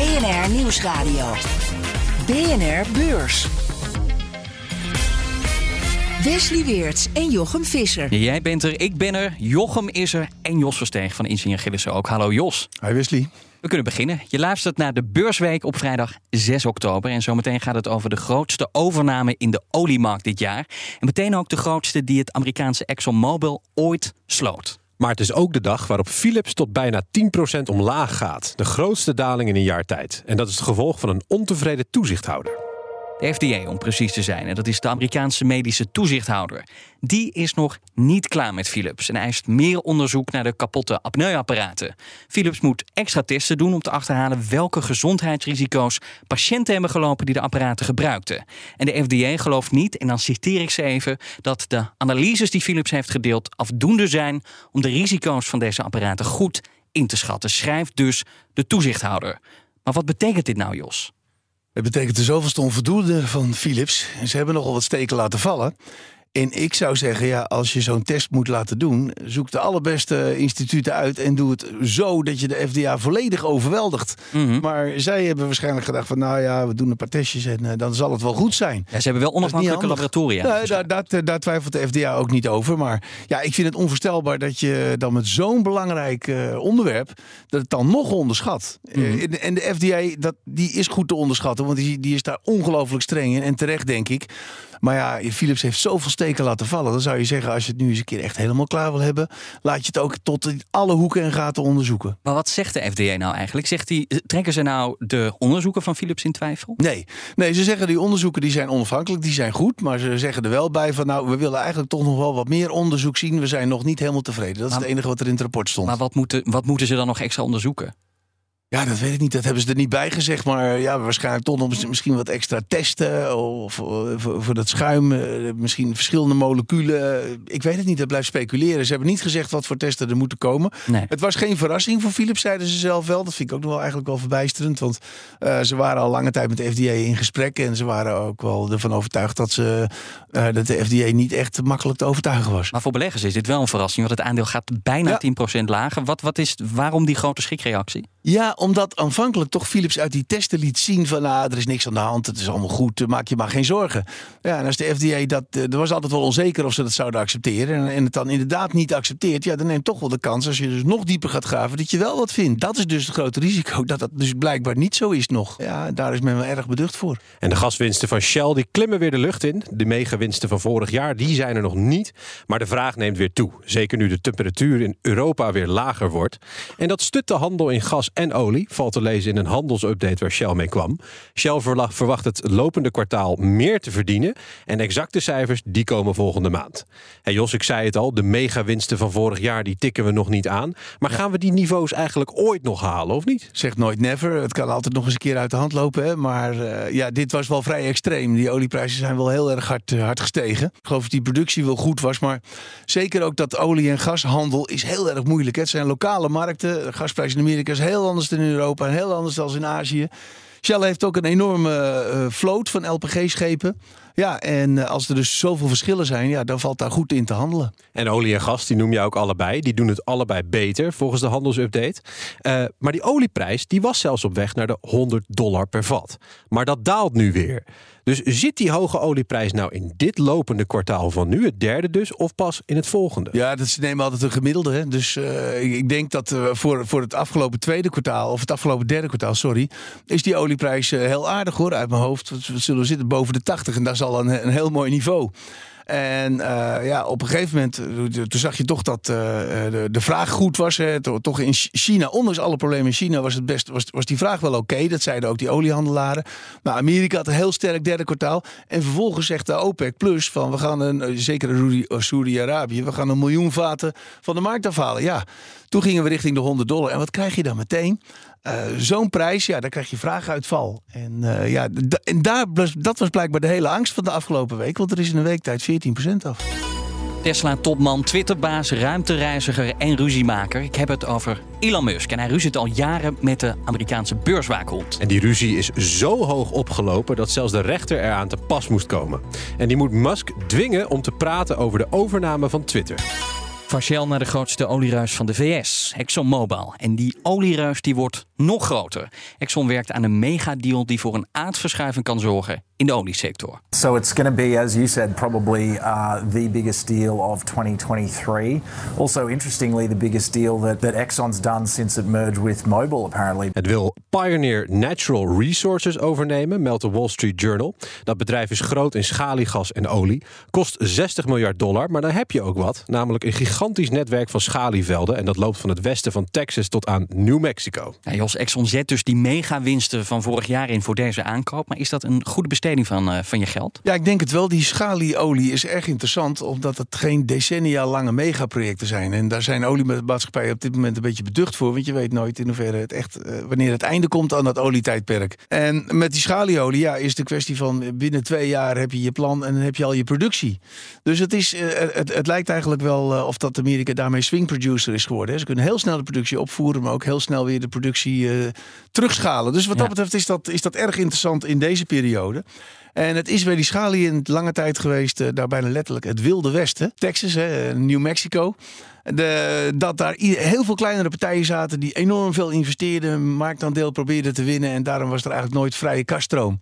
BNR Nieuwsradio. BNR Beurs. Wesley Weerts en Jochem Visser. Jij bent er, ik ben er, Jochem is er en Jos Versteeg van Ingenieur Gillissen ook. Hallo Jos. Hi Wesley. We kunnen beginnen. Je luistert naar de Beursweek op vrijdag 6 oktober. En zometeen gaat het over de grootste overname in de oliemarkt dit jaar. En meteen ook de grootste die het Amerikaanse ExxonMobil ooit sloot. Maar het is ook de dag waarop Philips tot bijna 10% omlaag gaat. De grootste daling in een jaar tijd. En dat is het gevolg van een ontevreden toezichthouder. De FDA om precies te zijn, en dat is de Amerikaanse medische toezichthouder. Die is nog niet klaar met Philips en eist meer onderzoek naar de kapotte apneuapparaten. Philips moet extra testen doen om te achterhalen welke gezondheidsrisico's patiënten hebben gelopen die de apparaten gebruikten. En de FDA gelooft niet, en dan citeer ik ze even, dat de analyses die Philips heeft gedeeld afdoende zijn om de risico's van deze apparaten goed in te schatten. Schrijft dus de toezichthouder. Maar wat betekent dit nou, Jos? Het betekent de zoveelste onvoldoende van Philips. Ze hebben nogal wat steken laten vallen. En ik zou zeggen, ja, als je zo'n test moet laten doen, zoek de allerbeste instituten uit en doe het zo dat je de FDA volledig overweldigt. Mhm. Maar zij hebben waarschijnlijk gedacht van, nou ja, we doen een paar testjes en eh, dan zal het wel goed zijn. Ja, ze hebben wel onafhankelijke laboratoria. Nee, daar, daar, daar twijfelt de FDA ook niet over. Maar ja, ik vind het onvoorstelbaar dat je dan met zo'n belangrijk eh, onderwerp, dat het dan nog onderschat. Mhm. Eh, en- en de FDA, dat, die is goed te onderschatten, want die, die is daar ongelooflijk streng in. En terecht, denk ik. Maar ja, Philips heeft zoveel steken laten vallen. Dan zou je zeggen, als je het nu eens een keer echt helemaal klaar wil hebben, laat je het ook tot alle hoeken en gaten onderzoeken. Maar wat zegt de FDA nou eigenlijk? Zegt die, trekken ze nou de onderzoeken van Philips in twijfel? Nee. nee, ze zeggen die onderzoeken die zijn onafhankelijk, die zijn goed. Maar ze zeggen er wel bij van nou, we willen eigenlijk toch nog wel wat meer onderzoek zien. We zijn nog niet helemaal tevreden. Dat is het enige wat er in het rapport stond. Maar wat moeten, wat moeten ze dan nog extra onderzoeken? Ja, dat weet ik niet. Dat hebben ze er niet bij gezegd. Maar ja, waarschijnlijk toch nog misschien wat extra testen. Of eh, voor, voor dat schuim. eh, Misschien verschillende moleculen. Ik weet het niet. Dat blijft speculeren. Ze hebben niet gezegd wat voor testen er moeten komen. Nee. Het was geen verrassing voor Philips, zeiden ze zelf wel. Dat vind ik ook nog wel eigenlijk wel verbijsterend. Want eh, ze waren al lange tijd met de FDA in gesprek. En ze waren ook wel ervan overtuigd dat, ze, dat de FDA niet echt makkelijk te overtuigen was. Maar voor beleggers is dit wel een verrassing, want het aandeel gaat bijna Ja. 10% lager. Wat, wat is, waarom die grote schrikreactie? Ja, omdat aanvankelijk toch Philips uit die testen liet zien van nou, er is niks aan de hand, het is allemaal goed, eh, maak je maar geen zorgen. Ja, en als de FDA dat, eh, er was altijd wel onzeker of ze dat zouden accepteren en, en het dan inderdaad niet accepteert, ja, dan neemt toch wel de kans als je dus nog dieper gaat graven dat je wel wat vindt. Dat is dus het grote risico, dat dat dus blijkbaar niet zo is nog. Ja, daar is men wel erg beducht voor. En de gaswinsten van Shell die klimmen weer de lucht in. De megawinsten van vorig jaar die zijn er nog niet. Maar de vraag neemt weer toe. Zeker nu de temperatuur in Europa weer lager wordt. En dat stut de handel in gas en olie. Valt te lezen in een handelsupdate waar Shell mee kwam. Shell verwacht het lopende kwartaal meer te verdienen. En exacte cijfers die komen volgende maand. Hey Jos, ik zei het al. De megawinsten van vorig jaar die tikken we nog niet aan. Maar gaan we die niveaus eigenlijk ooit nog halen of niet? Zeg nooit never. Het kan altijd nog eens een keer uit de hand lopen. Hè? Maar eh, ja, dit was wel vrij extreem. Die olieprijzen zijn wel heel erg hard, eh, hard gestegen. Ik geloof dat die productie wel goed was. Maar zeker ook dat olie- en gashandel is heel erg moeilijk. hè. Het zijn lokale markten. De gasprijs in Amerika is heel anders dan in Europa. En heel anders dan in Azië. Shell heeft ook een enorme eh, vloot van LPG-schepen. Ja, en eh, als er dus zoveel verschillen zijn, ja, dan valt daar goed in te handelen. En olie en gas, die noem je ook allebei. Die doen het allebei beter volgens de handelsupdate. Eh, maar die olieprijs die was zelfs op weg naar de 100 dollar per vat. Maar dat daalt nu weer. Dus zit die hoge olieprijs nou in dit lopende kwartaal van nu, het derde dus, of pas in het volgende? Ja, dat ze nemen altijd een gemiddelde. Hè. Dus eh, ik- denk dat voor, voor het afgelopen tweede kwartaal, of het afgelopen derde kwartaal, sorry, is die olieprijs heel aardig hoor, uit mijn hoofd. We zullen zitten boven de 80 en dat is een, een heel mooi niveau. En eh, ja, op een gegeven moment, eh, toen zag je toch dat uh, de, de vraag goed was. Hè. Toch in China, ondanks alle problemen in China, was, het best, was, was die vraag wel oké. Dat zeiden ook die oliehandelaren. Maar Amerika had een heel sterk derde kwartaal. En vervolgens zegt de OPEC Plus van we gaan een, zeker Saudi-Arabië, we gaan een miljoen vaten van de markt afhalen. Ja, toen gingen we richting de 100 dollar. En wat krijg je dan meteen? Uh, Zo'n prijs, ja, daar krijg je vraaguitval. En uh, ja, en daar, dat was blijkbaar de hele angst van de afgelopen week. Want er is in een week tijd 14% af. Tesla-topman, Twitterbaas, ruimtereiziger en ruziemaker. Ik heb het over Elon Musk. En hij ruzit al jaren met de Amerikaanse beurswaakhond. En die ruzie is zo hoog opgelopen dat zelfs de rechter eraan te pas moest komen. En die moet Musk dwingen om te praten over de overname van Twitter. Van Shell naar de grootste olieruis van de VS, ExxonMobil. En die olieruis die wordt nog groter. Exxon werkt aan een megadeal die voor een aardverschuiving kan zorgen in de oliesector. So it's going to be, as you said, probably uh, the biggest deal of 2023. Also, interestingly, the biggest deal that, that Exxon's done since it merged with Mobil, apparently. Het wil Pioneer Natural Resources overnemen, meldt de Wall Street Journal. Dat bedrijf is groot in schaliegas en olie. Kost 60 miljard dollar, maar dan heb je ook wat. Namelijk een gigantisch netwerk van schalievelden. En dat loopt van het westen van Texas tot aan New Mexico. Ja, Jos, Exxon zet dus die megawinsten van vorig jaar in voor deze aankoop. Maar is dat een goede besteding? van, uh, van je geld? Ja, ik denk het wel. Die schalieolie is erg interessant, omdat het geen decennia lange megaprojecten zijn. En daar zijn oliemaatschappijen op dit moment een beetje beducht voor, want je weet nooit in hoeverre het echt, uh, wanneer het einde komt aan dat olietijdperk. En met die schalieolie, ja, is de kwestie van binnen twee jaar heb je je plan en dan heb je al je productie. Dus het, is, uh, het, het lijkt eigenlijk wel of dat Amerika daarmee swing producer is geworden. Hè. Ze kunnen heel snel de productie opvoeren, maar ook heel snel weer de productie terugschalen. Dus wat dat betreft is dat, is dat erg interessant in deze periode. En het is bij die schalie in lange tijd geweest, uh, daar bijna letterlijk het Wilde Westen. Texas, hè, New Mexico. De, dat daar heel veel kleinere partijen zaten die enorm veel investeerden, marktaandeel probeerden te winnen. En daarom was er eigenlijk nooit vrije kaststroom.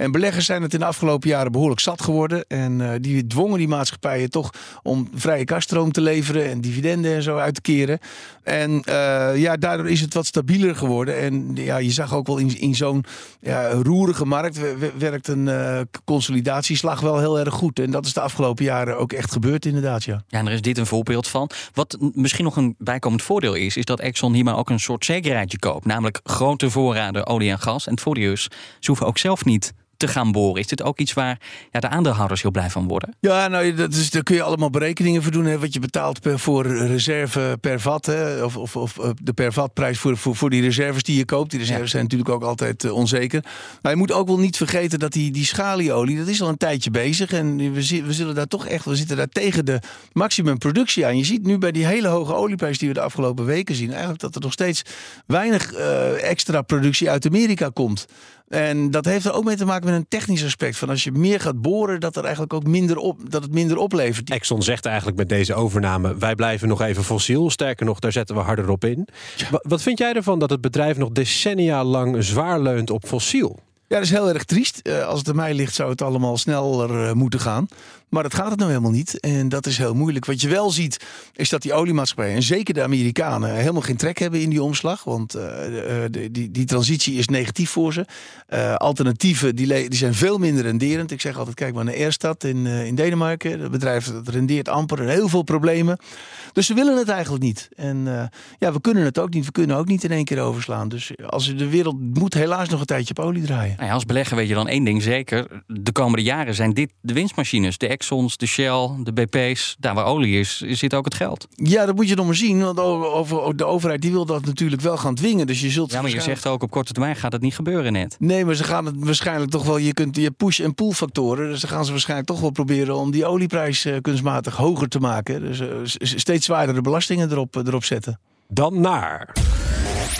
En beleggers zijn het in de afgelopen jaren behoorlijk zat geworden. En uh, die dwongen die maatschappijen toch om vrije kaststroom te leveren en dividenden en zo uit te keren. En uh, ja, daardoor is het wat stabieler geworden. En ja, je zag ook wel in, in zo'n ja, roerige markt werkt een uh, consolidatieslag wel heel erg goed. En dat is de afgelopen jaren ook echt gebeurd inderdaad, ja. Ja, en er is dit een voorbeeld van. Wat misschien nog een bijkomend voordeel is, is dat Exxon hier maar ook een soort zekerheidje koopt. Namelijk grote voorraden olie en gas. En het voordeel ze hoeven ook zelf niet te gaan boren. Is dit ook iets waar ja, de aandeelhouders heel blij van worden? Ja, nou, dat is, daar kun je allemaal berekeningen voor doen. Hè, wat je betaalt per, voor reserve per vat. Hè, of, of, of de per vatprijs voor, voor, voor die reserves die je koopt. Die reserves zijn natuurlijk ook altijd uh, onzeker. Maar je moet ook wel niet vergeten dat die, die schalieolie, dat is al een tijdje bezig. En we, we zullen daar toch echt, we zitten daar tegen de maximum productie aan. Je ziet nu bij die hele hoge olieprijs die we de afgelopen weken zien, eigenlijk dat er nog steeds weinig uh, extra productie uit Amerika komt. En dat heeft er ook mee te maken met een technisch aspect. Van als je meer gaat boren, dat, er eigenlijk ook minder op, dat het minder oplevert. Exxon zegt eigenlijk met deze overname: wij blijven nog even fossiel. Sterker nog, daar zetten we harder op in. Wat vind jij ervan dat het bedrijf nog decennia lang zwaar leunt op fossiel? Ja, dat is heel erg triest. Uh, als het aan mij ligt, zou het allemaal sneller uh, moeten gaan. Maar dat gaat het nou helemaal niet. En dat is heel moeilijk. Wat je wel ziet, is dat die oliemaatschappijen, en zeker de Amerikanen, helemaal geen trek hebben in die omslag. Want uh, de, die, die transitie is negatief voor ze. alternatieven die, die zijn veel minder renderend. Ik zeg altijd, kijk maar naar Eerstad in, in Denemarken. Het bedrijf dat rendeert amper heel veel problemen. Dus ze willen het eigenlijk niet. En ja, we kunnen het ook niet. We kunnen ook niet in één keer overslaan. Dus als de wereld moet helaas nog een tijdje op olie draaien. Nou ja, als belegger weet je dan één ding zeker. De komende jaren zijn dit de winstmachines. De Exxons, de Shell, de BP's. Daar waar olie is, zit ook het geld. Ja, dat moet je nog maar zien. Want over, de overheid die wil dat natuurlijk wel gaan dwingen. Dus je zult ja, maar je zegt ook op korte termijn gaat het niet gebeuren net. Nee, maar ze gaan het waarschijnlijk toch wel... Je kunt je push- en pull factoren. Dus dan gaan ze waarschijnlijk toch wel proberen om die olieprijs uh, kunstmatig hoger te maken. Dus uh, steeds zwaardere belastingen erop, uh, erop zetten. Dan naar...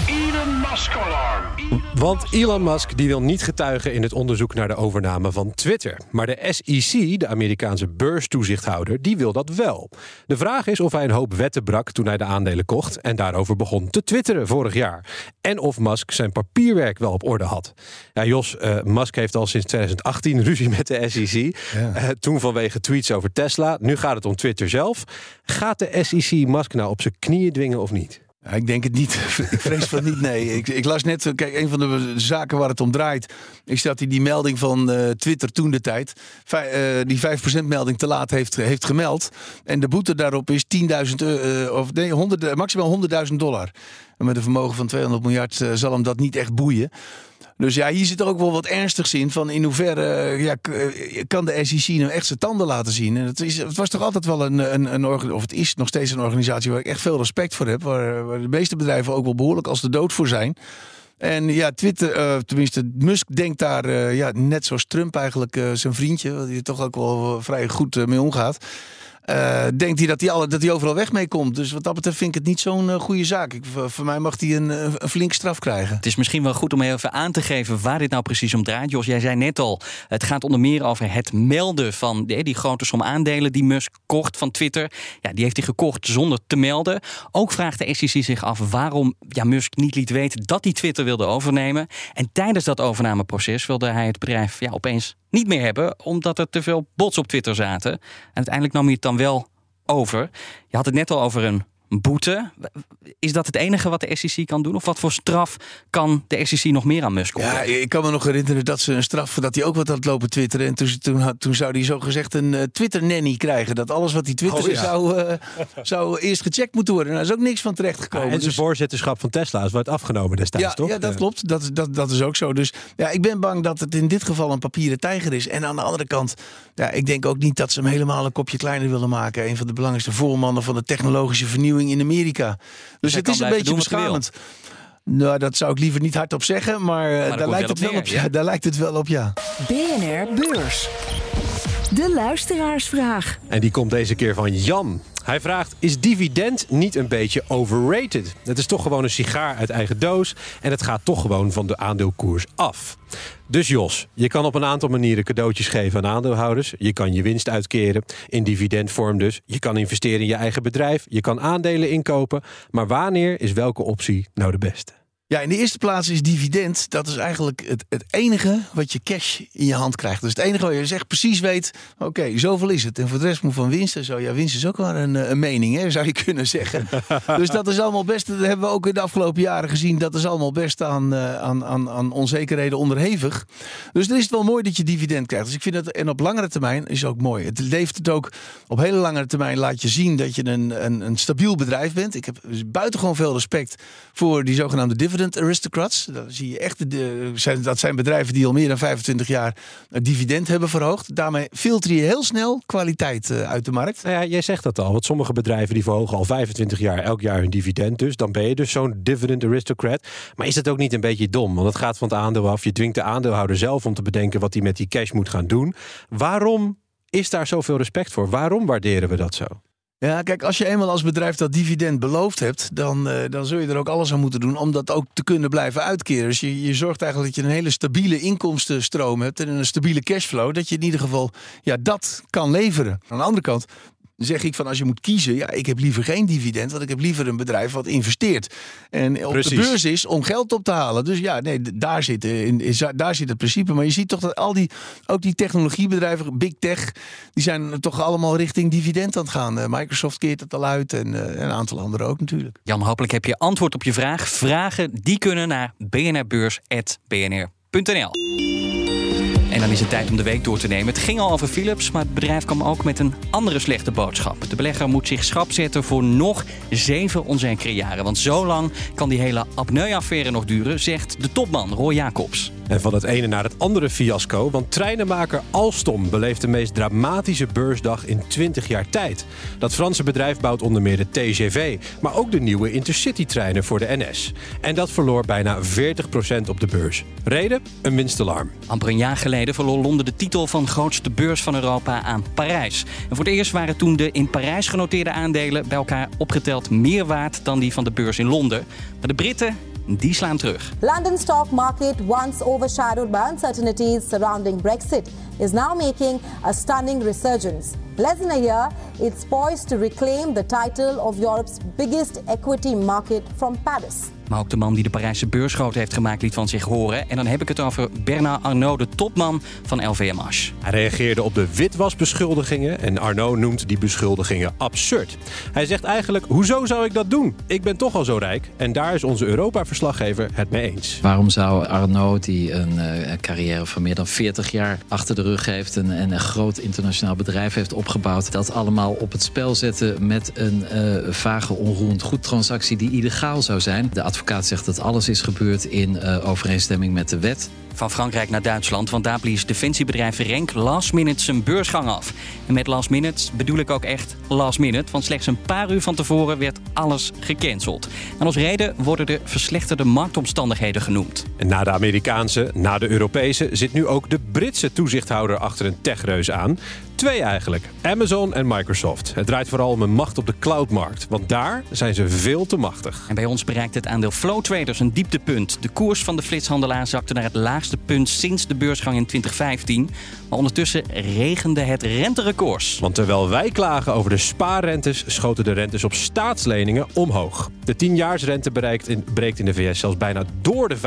Elon Musk alarm. Want Elon Musk die wil niet getuigen in het onderzoek naar de overname van Twitter. Maar de SEC, de Amerikaanse beurstoezichthouder, die wil dat wel. De vraag is of hij een hoop wetten brak toen hij de aandelen kocht en daarover begon te twitteren vorig jaar. En of Musk zijn papierwerk wel op orde had. Ja, Jos, uh, Musk heeft al sinds 2018 ruzie met de SEC. Ja. Uh, toen vanwege tweets over Tesla. Nu gaat het om Twitter zelf. Gaat de SEC Musk nou op zijn knieën dwingen of niet? Ik denk het niet. ik vrees van niet, nee. Ik, ik, las net, kijk, een van de zaken waar het om draait... is dat hij die melding van uh, Twitter toen de tijd... Uh, die 5% melding te laat heeft, heeft gemeld. En de boete daarop is 10.000 uh, of nee, 100, maximaal 100.000 dollar. En met een vermogen van 200 miljard zal hem dat niet echt boeien. Dus ja, hier zit er ook wel wat ernstigs in. Van in hoeverre ja, kan de SEC nou echt zijn tanden laten zien? En het, is, het was toch altijd wel een, een, een of het is nog steeds een organisatie waar ik echt veel respect voor heb. Waar, waar de meeste bedrijven ook wel behoorlijk als de dood voor zijn. En ja, Twitter, uh, tenminste, Musk denkt daar ja, net zoals Trump eigenlijk, zijn vriendje, die er toch ook wel vrij goed mee omgaat. Uh, denkt hij dat hij, alle, dat hij overal weg mee komt. Dus wat dat betreft vind ik het niet zo'n uh, goede zaak. Ik, voor mij mag hij een, een flink straf krijgen. Het is misschien wel goed om even aan te geven waar dit nou precies om draait. Jos, jij zei net al, het gaat onder meer over het melden van die, die grote som aandelen die Musk kocht van Twitter. Ja, die heeft hij gekocht zonder te melden. Ook vraagt de SEC zich af waarom ja, Musk niet liet weten dat hij Twitter wilde overnemen. En tijdens dat overnameproces wilde hij het bedrijf ja, opeens niet meer hebben, omdat er te veel bots op Twitter zaten. En uiteindelijk nam hij het dan wel over. Je had het net al over een boete. Is dat het enige wat de SEC kan doen? Of wat voor straf kan de SEC nog meer aan Musk Ja, ik kan me nog herinneren dat ze een straf... dat hij ook wat had lopen twitteren. En toen, toen, had, toen zou hij zo gezegd een uh, Twitter-nanny krijgen. Dat alles wat hij twitterde oh, zou, uh, zou eerst gecheckt moeten worden. Nou, daar is ook niks van terecht gekomen. en zijn dus... voorzitterschap van Tesla is wat afgenomen destijds, ja, toch? Ja, dat klopt. Dat, dat, dat is ook zo. Dus ja, ik ben bang dat het in dit geval een papieren tijger is. En aan de andere kant, ja, ik denk ook niet dat ze hem helemaal een kopje kleiner willen maken. Een van de belangrijkste voormannen van de technologische vernieuwing in Amerika. Dus, het is een beetje beschamend. Nou, dat zou ik liever niet hardop zeggen, maar, maar daar, lijkt het wel op, ja. daar lijkt het wel op, ja. BNR Beurs. De luisteraarsvraag. En die komt deze keer van Jan. Hij vraagt: Is dividend niet een beetje overrated? Het is toch gewoon een sigaar uit eigen doos en het gaat toch gewoon van de aandeelkoers af. Dus Jos, je kan op een aantal manieren cadeautjes geven aan aandeelhouders. Je kan je winst uitkeren, in dividendvorm dus. Je kan investeren in je eigen bedrijf. Je kan aandelen inkopen. Maar wanneer is welke optie nou de beste? Ja, in de eerste plaats is dividend. Dat is eigenlijk het, het enige wat je cash in je hand krijgt. Dus het enige wat je zegt precies weet. Oké, zoveel is het. En voor de rest moet van winsten zo. Ja, winst is ook wel een, een mening, hè, zou je kunnen zeggen. dus dat is allemaal best. Dat hebben we ook in de afgelopen jaren gezien. Dat is allemaal best aan, aan, aan, aan onzekerheden onderhevig. Dus dan is het wel mooi dat je dividend krijgt. Dus ik vind het. En op langere termijn is het ook mooi. Het leeft het ook. Op hele langere termijn laat je zien dat je een, een, een stabiel bedrijf bent. Ik heb buitengewoon veel respect voor die zogenaamde dividend aristocrats. Dat zie je echt. De, dat zijn bedrijven die al meer dan 25 jaar het dividend hebben verhoogd. Daarmee filter je heel snel kwaliteit eh, uit de markt. Nou ja, jij zegt dat al. Want sommige bedrijven die verhogen al 25 jaar elk jaar hun dividend. Dus dan ben je dus zo'n dividend aristocrat. Maar is dat ook niet een beetje dom? Want het gaat van het aandeel af. Je dwingt de aandeelhouder zelf om te bedenken wat hij met die cash moet gaan doen. Waarom is daar zoveel respect voor? Waarom waarderen we dat zo? Ja, kijk, als je eenmaal als bedrijf dat dividend beloofd hebt, dan, uh, dan zul je er ook alles aan moeten doen om dat ook te kunnen blijven uitkeren. Dus je, je zorgt eigenlijk dat je een hele stabiele inkomstenstroom hebt en een stabiele cashflow, dat je in ieder geval ja, dat kan leveren. Aan de andere kant zeg ik van als je moet kiezen, ja, ik heb liever geen dividend, want ik heb liever een bedrijf wat investeert. En op de beurs is om geld op te halen. Dus ja, nee, daar zit, in, daar zit het principe. Maar je ziet toch dat al die, ook die technologiebedrijven, big tech, die zijn toch allemaal richting dividend aan het gaan. Eh, Microsoft keert het al uit en uh, een aantal anderen ook natuurlijk. Jan, hopelijk heb je antwoord op je vraag. Vragen die kunnen naar bnrbeurs.bnr.nl. En dan is het tijd om de week door te nemen. Het ging al over Philips, maar het bedrijf kwam ook met een andere slechte boodschap. De belegger moet zich schrap zetten voor nog zeven onzekere jaren. Want zo lang kan die hele apneu-affaire nog duren, zegt de topman Roy Jacobs. En van het ene naar het andere fiasco, want treinenmaker Alstom beleeft de meest dramatische beursdag in 20 jaar tijd. Dat Franse bedrijf bouwt onder meer de TGV, maar ook de nieuwe Intercity-treinen voor de NS. En dat verloor bijna 40% op de beurs. Reden? Een winstalarm. Amper een jaar geleden verloor Londen de titel van grootste beurs van Europa aan Parijs. En voor het eerst waren toen de in Parijs genoteerde aandelen bij elkaar opgeteld meer waard dan die van de beurs in Londen. Maar de Britten die slaan terug. London stock market, once overshadowed by uncertainties surrounding Brexit, is now making a stunning resurgence. Less than a year, it's poised to reclaim the title of Europe's biggest equity market from Paris. Maar ook de man die de Parijse beurs groot heeft gemaakt liet van zich horen. En dan heb ik het over Bernard Arnault, de topman van LVMH. Hij reageerde op de witwasbeschuldigingen en Arnaud noemt die beschuldigingen absurd. Hij zegt eigenlijk, hoezo zou ik dat doen? Ik ben toch al zo rijk en daar is onze Europa-verslaggever het mee eens. Waarom zou Arnaud, die een uh, carrière van meer dan 40 jaar achter de rug heeft... en, en een groot internationaal bedrijf heeft opgebouwd... dat allemaal op het spel zetten met een uh, vage onroerend goed transactie die illegaal zou zijn? De advocaat zegt dat alles is gebeurd in uh, overeenstemming met de wet. Van Frankrijk naar Duitsland, want daar blies defensiebedrijf Renk last minute zijn beursgang af. En met last minute bedoel ik ook echt last minute, want slechts een paar uur van tevoren werd alles gecanceld. En als reden worden de verslechterde marktomstandigheden genoemd. En na de Amerikaanse, na de Europese, zit nu ook de Britse toezichthouder achter een techreus aan. Twee eigenlijk, Amazon en Microsoft. Het draait vooral om een macht op de cloudmarkt, want daar zijn ze veel te machtig. En bij ons bereikt het aandeel Flow Traders een dieptepunt. De koers van de flitshandelaar zakte naar het laagste punt sinds de beursgang in 2015. Maar ondertussen regende het renterecords. Want terwijl wij klagen over de spaarrentes, schoten de rentes op staatsleningen omhoog. De 10-jaarsrente in, breekt in de VS zelfs bijna door de 5%.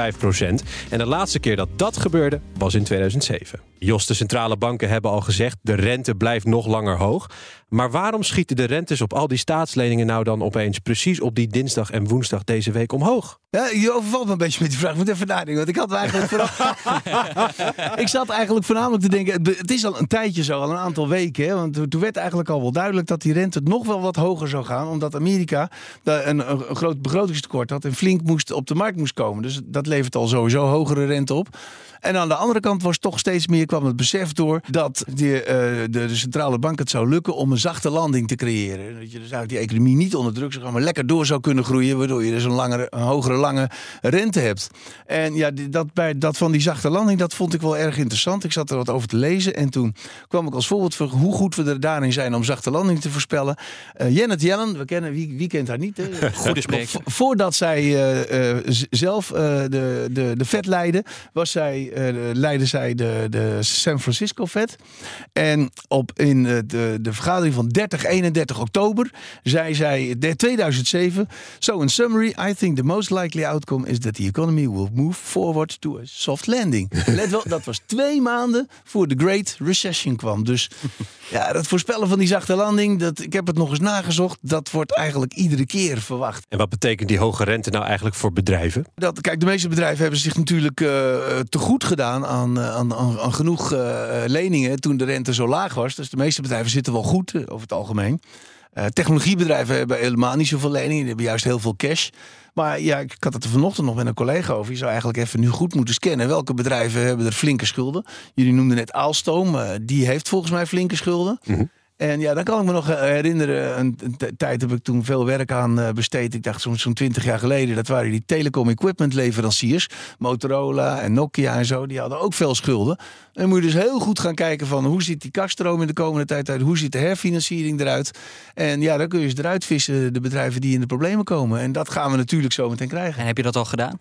En de laatste keer dat dat gebeurde was in 2007. Jos, de centrale banken hebben al gezegd, de rente blijft nog langer hoog. Maar waarom schieten de rentes op al die staatsleningen nou dan opeens precies op die dinsdag en woensdag deze week omhoog? Ja, je overvalt me een beetje met die vraag. Ik moet even nadenken. Want ik had eigenlijk ik zat eigenlijk voornamelijk te denken. Het is al een tijdje zo, al een aantal weken. Hè, want toen werd eigenlijk al wel duidelijk dat die rente nog wel wat hoger zou gaan. Omdat Amerika een, een groot begrotingstekort had en flink moest op de markt moest komen. Dus dat levert al sowieso hogere rente op. En aan de andere kant was toch steeds meer kwam het besef door dat die, uh, de, de, centrale bank het zou lukken om een zachte landing te creëren. Dat je dus eigenlijk die economie niet onder druk zou gaan, maar lekker door zou kunnen groeien, waardoor je dus een, langere, een hogere lange rente hebt. En ja, dat, bij, dat van die zachte landing, dat vond ik wel erg interessant. Ik zat er wat over te lezen en toen kwam ik als voorbeeld voor hoe goed we er daarin zijn om zachte landing te voorspellen. Uh, Janet Yellen, we kennen, wie, wie kent haar niet? Hè? Goede Voordat zij uh, zelf de, de, de vet leidde, was zij leidde zij de, de San Francisco Fed. En op, in de, de vergadering van 30, 31 oktober zei zij, 2007, so in summary, I think the most likely outcome is that the economy will move forward to a soft landing. Let wel, dat was twee maanden voor de Great Recession kwam. Dus ja, dat voorspellen van die zachte landing, dat, ik heb het nog eens nagezocht, dat wordt eigenlijk iedere keer verwacht. En wat betekent die hoge rente nou eigenlijk voor bedrijven? Dat, kijk, de meeste bedrijven hebben zich natuurlijk uh, te goed gedaan aan, aan, aan, aan genoeg uh, leningen toen de rente zo laag was. Dus de meeste bedrijven zitten wel goed over het algemeen. Technologiebedrijven hebben helemaal niet zoveel leningen. Die hebben juist heel veel cash. Maar ja, ik had het er vanochtend nog met een collega over. Je zou eigenlijk even nu goed moeten scannen. Welke bedrijven hebben er flinke schulden? Jullie noemden net Alstoom. die heeft volgens mij flinke schulden. Mm -hmm. En ja, dan kan ik me nog herinneren. Een, tijd heb ik toen veel werk aan uh, besteed. Ik dacht zo'n zo'n 20 jaar geleden. Dat waren die telecom equipment leveranciers. Motorola en Nokia en zo. Die hadden ook veel schulden. En moet je dus heel goed gaan kijken van hoe ziet die kaststroom in de komende tijd uit. Hoe ziet de herfinanciering eruit. En ja, dan kun je ze eruit vissen. De bedrijven die in de problemen komen. En dat gaan we natuurlijk zo meteen krijgen. En heb je dat al gedaan?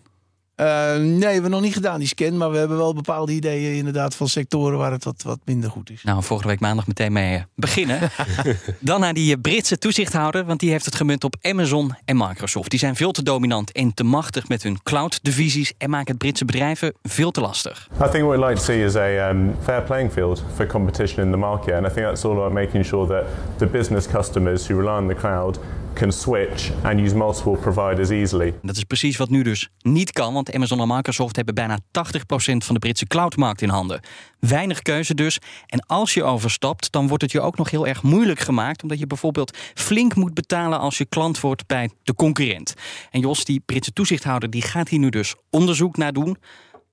Uh, nee, we hebben nog niet gedaan die scan, maar we hebben wel bepaalde ideeën inderdaad van sectoren waar het wat, wat minder goed is. Nou, volgende week maandag meteen mee beginnen. Dan naar die Britse toezichthouder, want die heeft het gemunt op Amazon en Microsoft. Die zijn veel te dominant en te machtig met hun cloud-divisies en maken het Britse bedrijven veel te lastig. I think what we'd like to see is a um, fair playing field for competition in the market, and I think that's all about making sure that the business customers who rely on the cloud can switch and use multiple providers easily. Dat is precies wat nu dus niet kan, want Amazon en Microsoft hebben bijna 80% van de Britse cloudmarkt in handen. Weinig keuze dus. En als je overstapt, dan wordt het je ook nog heel erg moeilijk gemaakt, omdat je bijvoorbeeld flink moet betalen als je klant wordt bij de concurrent. En Jos, die Britse toezichthouder, die gaat hier nu dus onderzoek naar doen.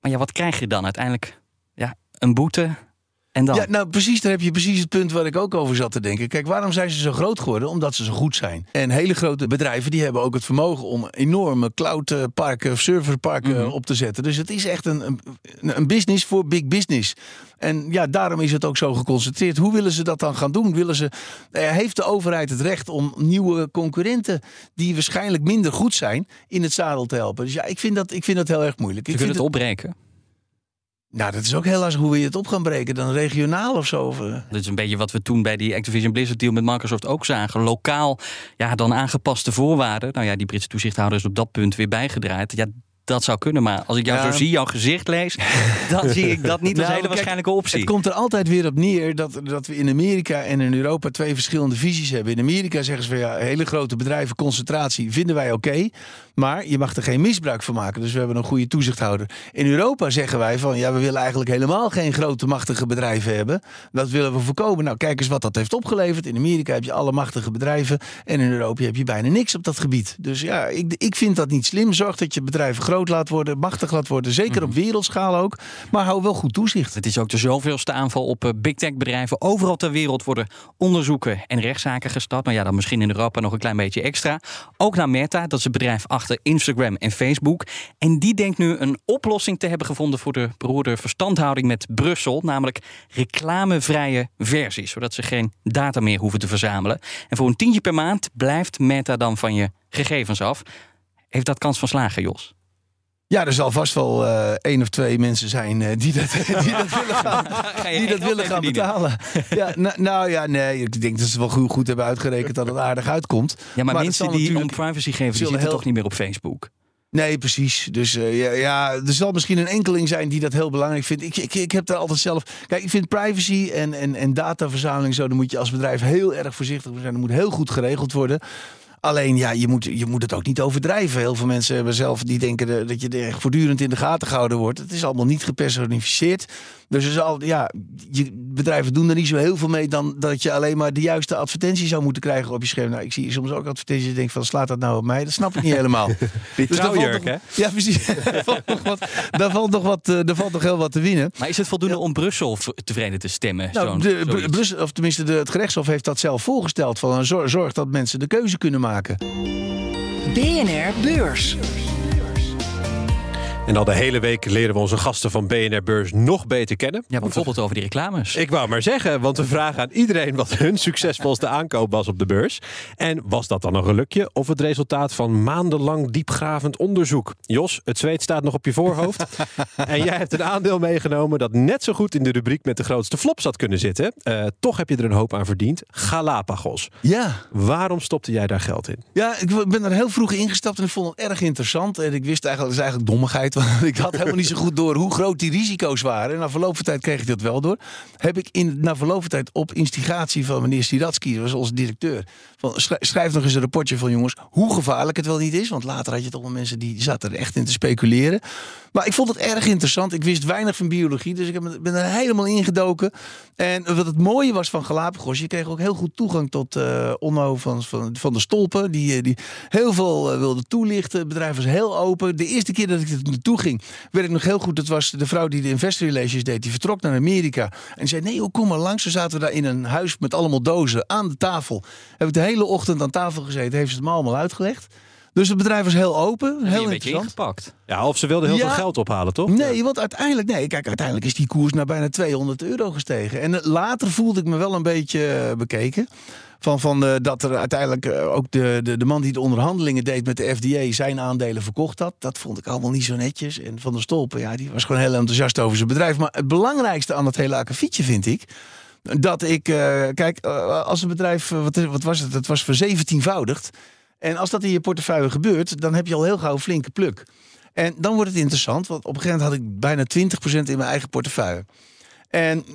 Maar ja, wat krijg je dan uiteindelijk? Ja, een boete, en dan? Ja, nou precies, daar heb je precies het punt waar ik ook over zat te denken. Kijk, waarom zijn ze zo groot geworden? Omdat ze zo goed zijn. En hele grote bedrijven die hebben ook het vermogen om enorme cloudparken, serverparken mm -hmm. op te zetten. Dus het is echt een, een, een business voor big business. En ja, daarom is het ook zo geconcentreerd. Hoe willen ze dat dan gaan doen? Willen ze, heeft de overheid het recht om nieuwe concurrenten die waarschijnlijk minder goed zijn in het zadel te helpen? Dus ja, ik vind dat, ik vind dat heel erg moeilijk. Je ik vind het opbreken. Nou, dat is ook heel lastig hoe we het op gaan breken. Dan regionaal of zo. Eh. Dat is een beetje wat we toen bij die Activision Blizzard deal met Microsoft ook zagen. Lokaal, ja, dan aangepaste voorwaarden. Nou ja, die Britse toezichthouder is op dat punt weer bijgedraaid. Ja, dat zou kunnen, maar als ik jou Ja. zo zie, jouw gezicht lees, dan zie ik dat niet als Nou, hele waarschijnlijke optie. Het komt er altijd weer op neer dat, dat we in Amerika en in Europa twee verschillende visies hebben. In Amerika zeggen ze van ja, hele grote bedrijven, concentratie vinden wij oké. Maar je mag er geen misbruik van maken. Dus we hebben een goede toezichthouder. In Europa zeggen wij van ja, we willen eigenlijk helemaal geen grote machtige bedrijven hebben. Dat willen we voorkomen. Nou, kijk eens wat dat heeft opgeleverd. In Amerika heb je alle machtige bedrijven. En in Europa heb je bijna niks op dat gebied. Dus ja, ik, ik vind dat niet slim. Zorg dat je bedrijven groot laat worden, machtig laat worden. Zeker op wereldschaal ook. Maar hou wel goed toezicht. Het is ook de zoveelste aanval op eh, big tech bedrijven. Overal ter wereld worden onderzoeken en rechtszaken gestart. Nou ja, dan misschien in Europa nog een klein beetje extra. Ook naar Meta, dat is het bedrijf achter Instagram en Facebook. En die denkt nu een oplossing te hebben gevonden voor de beroerde verstandhouding met Brussel. Namelijk reclamevrije versies, zodat ze geen data meer hoeven te verzamelen. En voor een tientje per maand blijft Meta dan van je gegevens af. Heeft dat kans van slagen, Jos? Ja, er zal vast wel eh, één of twee mensen zijn eh, die dat, die dat willen gaan, die dat willen gaan betalen. Ja, nou, nou ja, nee, ik denk dat ze wel goed, goed hebben uitgerekend dat het aardig uitkomt. Ja, maar, mensen die om privacy geven, die zitten heel- toch niet meer op Facebook? Nee, precies. Dus eh, ja, ja, er zal misschien een enkeling zijn die dat heel belangrijk vindt. Ik, ik, ik heb daar altijd zelf. Kijk, ik vind privacy en, en, en dataverzameling zo. Dan moet je als bedrijf heel erg voorzichtig zijn. Dat moet heel goed geregeld worden. Alleen ja, je moet, je moet het ook niet overdrijven. Heel veel mensen hebben zelf die denken de- dat je er echt voortdurend in de gaten gehouden wordt. Het is allemaal niet gepersonificeerd. Dus er zal, ja, je, bedrijven doen er niet zo heel veel mee dan dat je alleen maar de juiste advertentie zou moeten krijgen op je scherm. Nou, ik zie soms ook advertenties en denk van slaat dat nou op mij? Dat snap ik niet helemaal. Die Dus trouwjurk, nog- hè? Ja, precies. daar valt nog wat, daar valt nog wat, eh, daar valt nog heel wat te winnen. Maar is het voldoende om Brussel tevreden te stemmen? Nou, Zo'n- de? Brussel, of tenminste de, het gerechtshof heeft dat zelf voorgesteld. Van een zorg, zorg dat mensen de keuze kunnen maken. BNR Beurs. En al de hele week leren we onze gasten van BNR Beurs nog beter kennen. Ja, bijvoorbeeld over die reclames. Ik wou maar zeggen, want we vragen aan iedereen wat hun succesvolste aankoop was op de beurs. En was dat dan een gelukje of het resultaat van maandenlang diepgravend onderzoek? Jos, het zweet staat nog op je voorhoofd. en jij hebt een aandeel meegenomen dat net zo goed in de rubriek met de grootste flops had kunnen zitten. Eh, toch heb je er een hoop aan verdiend. Galapagos. Ja. Waarom stopte jij daar geld in? Ja, ik ben er heel vroeg ingestapt en ik vond het erg interessant. En ik wist eigenlijk, dat is eigenlijk dommigheid. Want ik had helemaal niet zo goed door hoe groot die risico's waren. En na verloop van tijd kreeg ik dat wel door. Heb ik in, na verloop van tijd op instigatie van meneer Stiratsky, dat was onze directeur. Van, schrij- schrijf nog eens een rapportje van jongens, hoe gevaarlijk het wel niet is. Want later had je toch wel mensen die zaten er echt in te speculeren. Maar ik vond het erg interessant. Ik wist weinig van biologie, dus ik ben er helemaal ingedoken. En wat het mooie was van Galapagos, je kreeg ook heel goed toegang tot Onno van, van, van de Stolpen. Die, eh, die heel veel eh, wilde toelichten. Het bedrijf was heel open. De eerste keer dat ik er naartoe ging, werd ik nog heel goed. Dat was de vrouw die de investor relations deed. Die vertrok naar Amerika. En zei, nee joh, kom maar langs. Zo zaten we daar in een huis met allemaal dozen aan de tafel. Heb ik de hele ochtend aan tafel gezeten. Heeft ze het me allemaal uitgelegd. Dus het bedrijf was heel open. Heel een beetje interessant. ingepakt. Ja, of ze wilden heel Ja. veel geld ophalen, toch? Nee, want uiteindelijk, nee, kijk, uiteindelijk is die koers naar bijna 200 euro gestegen. En later voelde ik me wel een beetje eh, bekeken. Van, van eh, dat er uiteindelijk eh, ook de, de, de man die de onderhandelingen deed met de FDA zijn aandelen verkocht had. Dat vond ik allemaal niet zo netjes. En Van der Stolpen, ja, die was gewoon heel enthousiast over zijn bedrijf. Maar het belangrijkste aan het hele akkefietje vind ik. Dat ik, eh, kijk, als een bedrijf, wat, wat was het? Het was verzeventienvoudigd. En als dat in je portefeuille gebeurt, dan heb je al heel gauw flinke pluk. En dan wordt het interessant, want op een gegeven moment had ik bijna 20% in mijn eigen portefeuille. En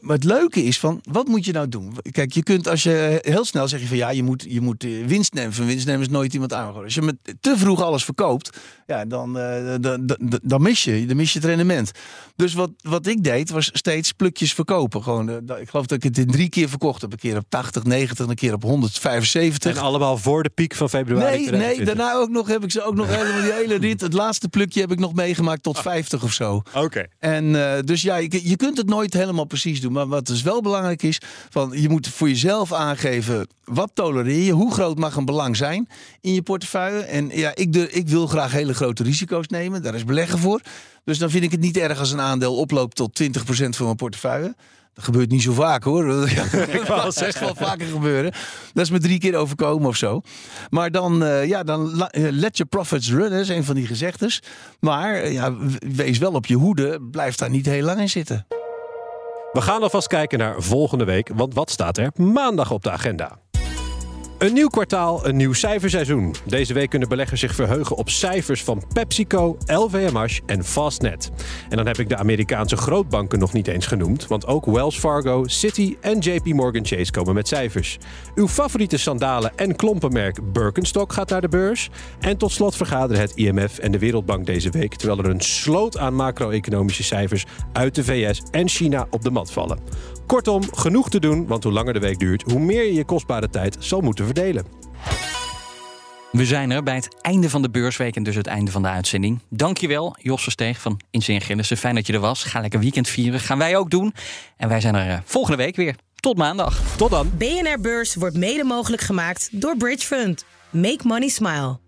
maar het leuke is van, wat moet je nou doen? Kijk, je kunt als je heel snel zeg je van ja, je moet, je moet eh, winst nemen. Van winst nemen is nooit iemand aangooien. Als je met te vroeg alles verkoopt, ja, dan, eh, dan, dan, dan mis je, dan mis je het rendement. Dus wat, wat ik deed, was steeds plukjes verkopen. Gewoon, eh, ik geloof dat ik het in drie keer verkocht heb. Een keer op 80, 90, een keer op 175. En allemaal voor de piek van februari. Nee, nee, 2020. daarna ook nog heb ik ze ook nog helemaal die hele rit. Het laatste plukje heb ik nog meegemaakt tot 50 of zo. Oké. En dus ja, je, je kunt het nooit helemaal precies doen. Maar wat dus wel belangrijk is, van, je moet voor jezelf aangeven wat tolereer je, hoe groot mag een belang zijn in je portefeuille. En ja, ik, de, ik wil graag hele grote risico's nemen, daar is beleggen voor. Dus dan vind ik het niet erg als een aandeel oploopt tot 20% van mijn portefeuille. Dat gebeurt niet zo vaak hoor. Dat kan echt wel vaker gebeuren. Dat is me drie keer overkomen of zo. Maar dan, uh, ja, dan eh, let your profits run, is een van die gezegdes. Maar eh, ja, wees wel op je hoede. Blijf daar niet heel lang in zitten. We gaan alvast kijken naar volgende week, want wat staat er maandag op de agenda? Een nieuw kwartaal, een nieuw cijferseizoen. Deze week kunnen beleggers zich verheugen op cijfers van PepsiCo, LVMH en Fastnet. En dan heb ik de Amerikaanse grootbanken nog niet eens genoemd, want ook Wells Fargo, Citi en JP Morgan Chase komen met cijfers. Uw favoriete sandalen en klompenmerk Birkenstock gaat naar de beurs. En tot slot vergaderen het IMF en de Wereldbank deze week, terwijl er een sloot aan macro-economische cijfers uit de VS en China op de mat vallen. Kortom, genoeg te doen, want hoe langer de week duurt, hoe meer je je kostbare tijd zal moeten verdelen. We zijn er bij het einde van de beursweek en dus het einde van de uitzending. Dankjewel, Jos Versteeg van Inzien Gillissen. Fijn dat je er was. Ga lekker weekend vieren. Gaan wij ook doen. En wij zijn er eh, volgende week weer. Tot maandag. Tot dan. BNR Beurs wordt mede mogelijk gemaakt door Bridge Fund. Make money smile.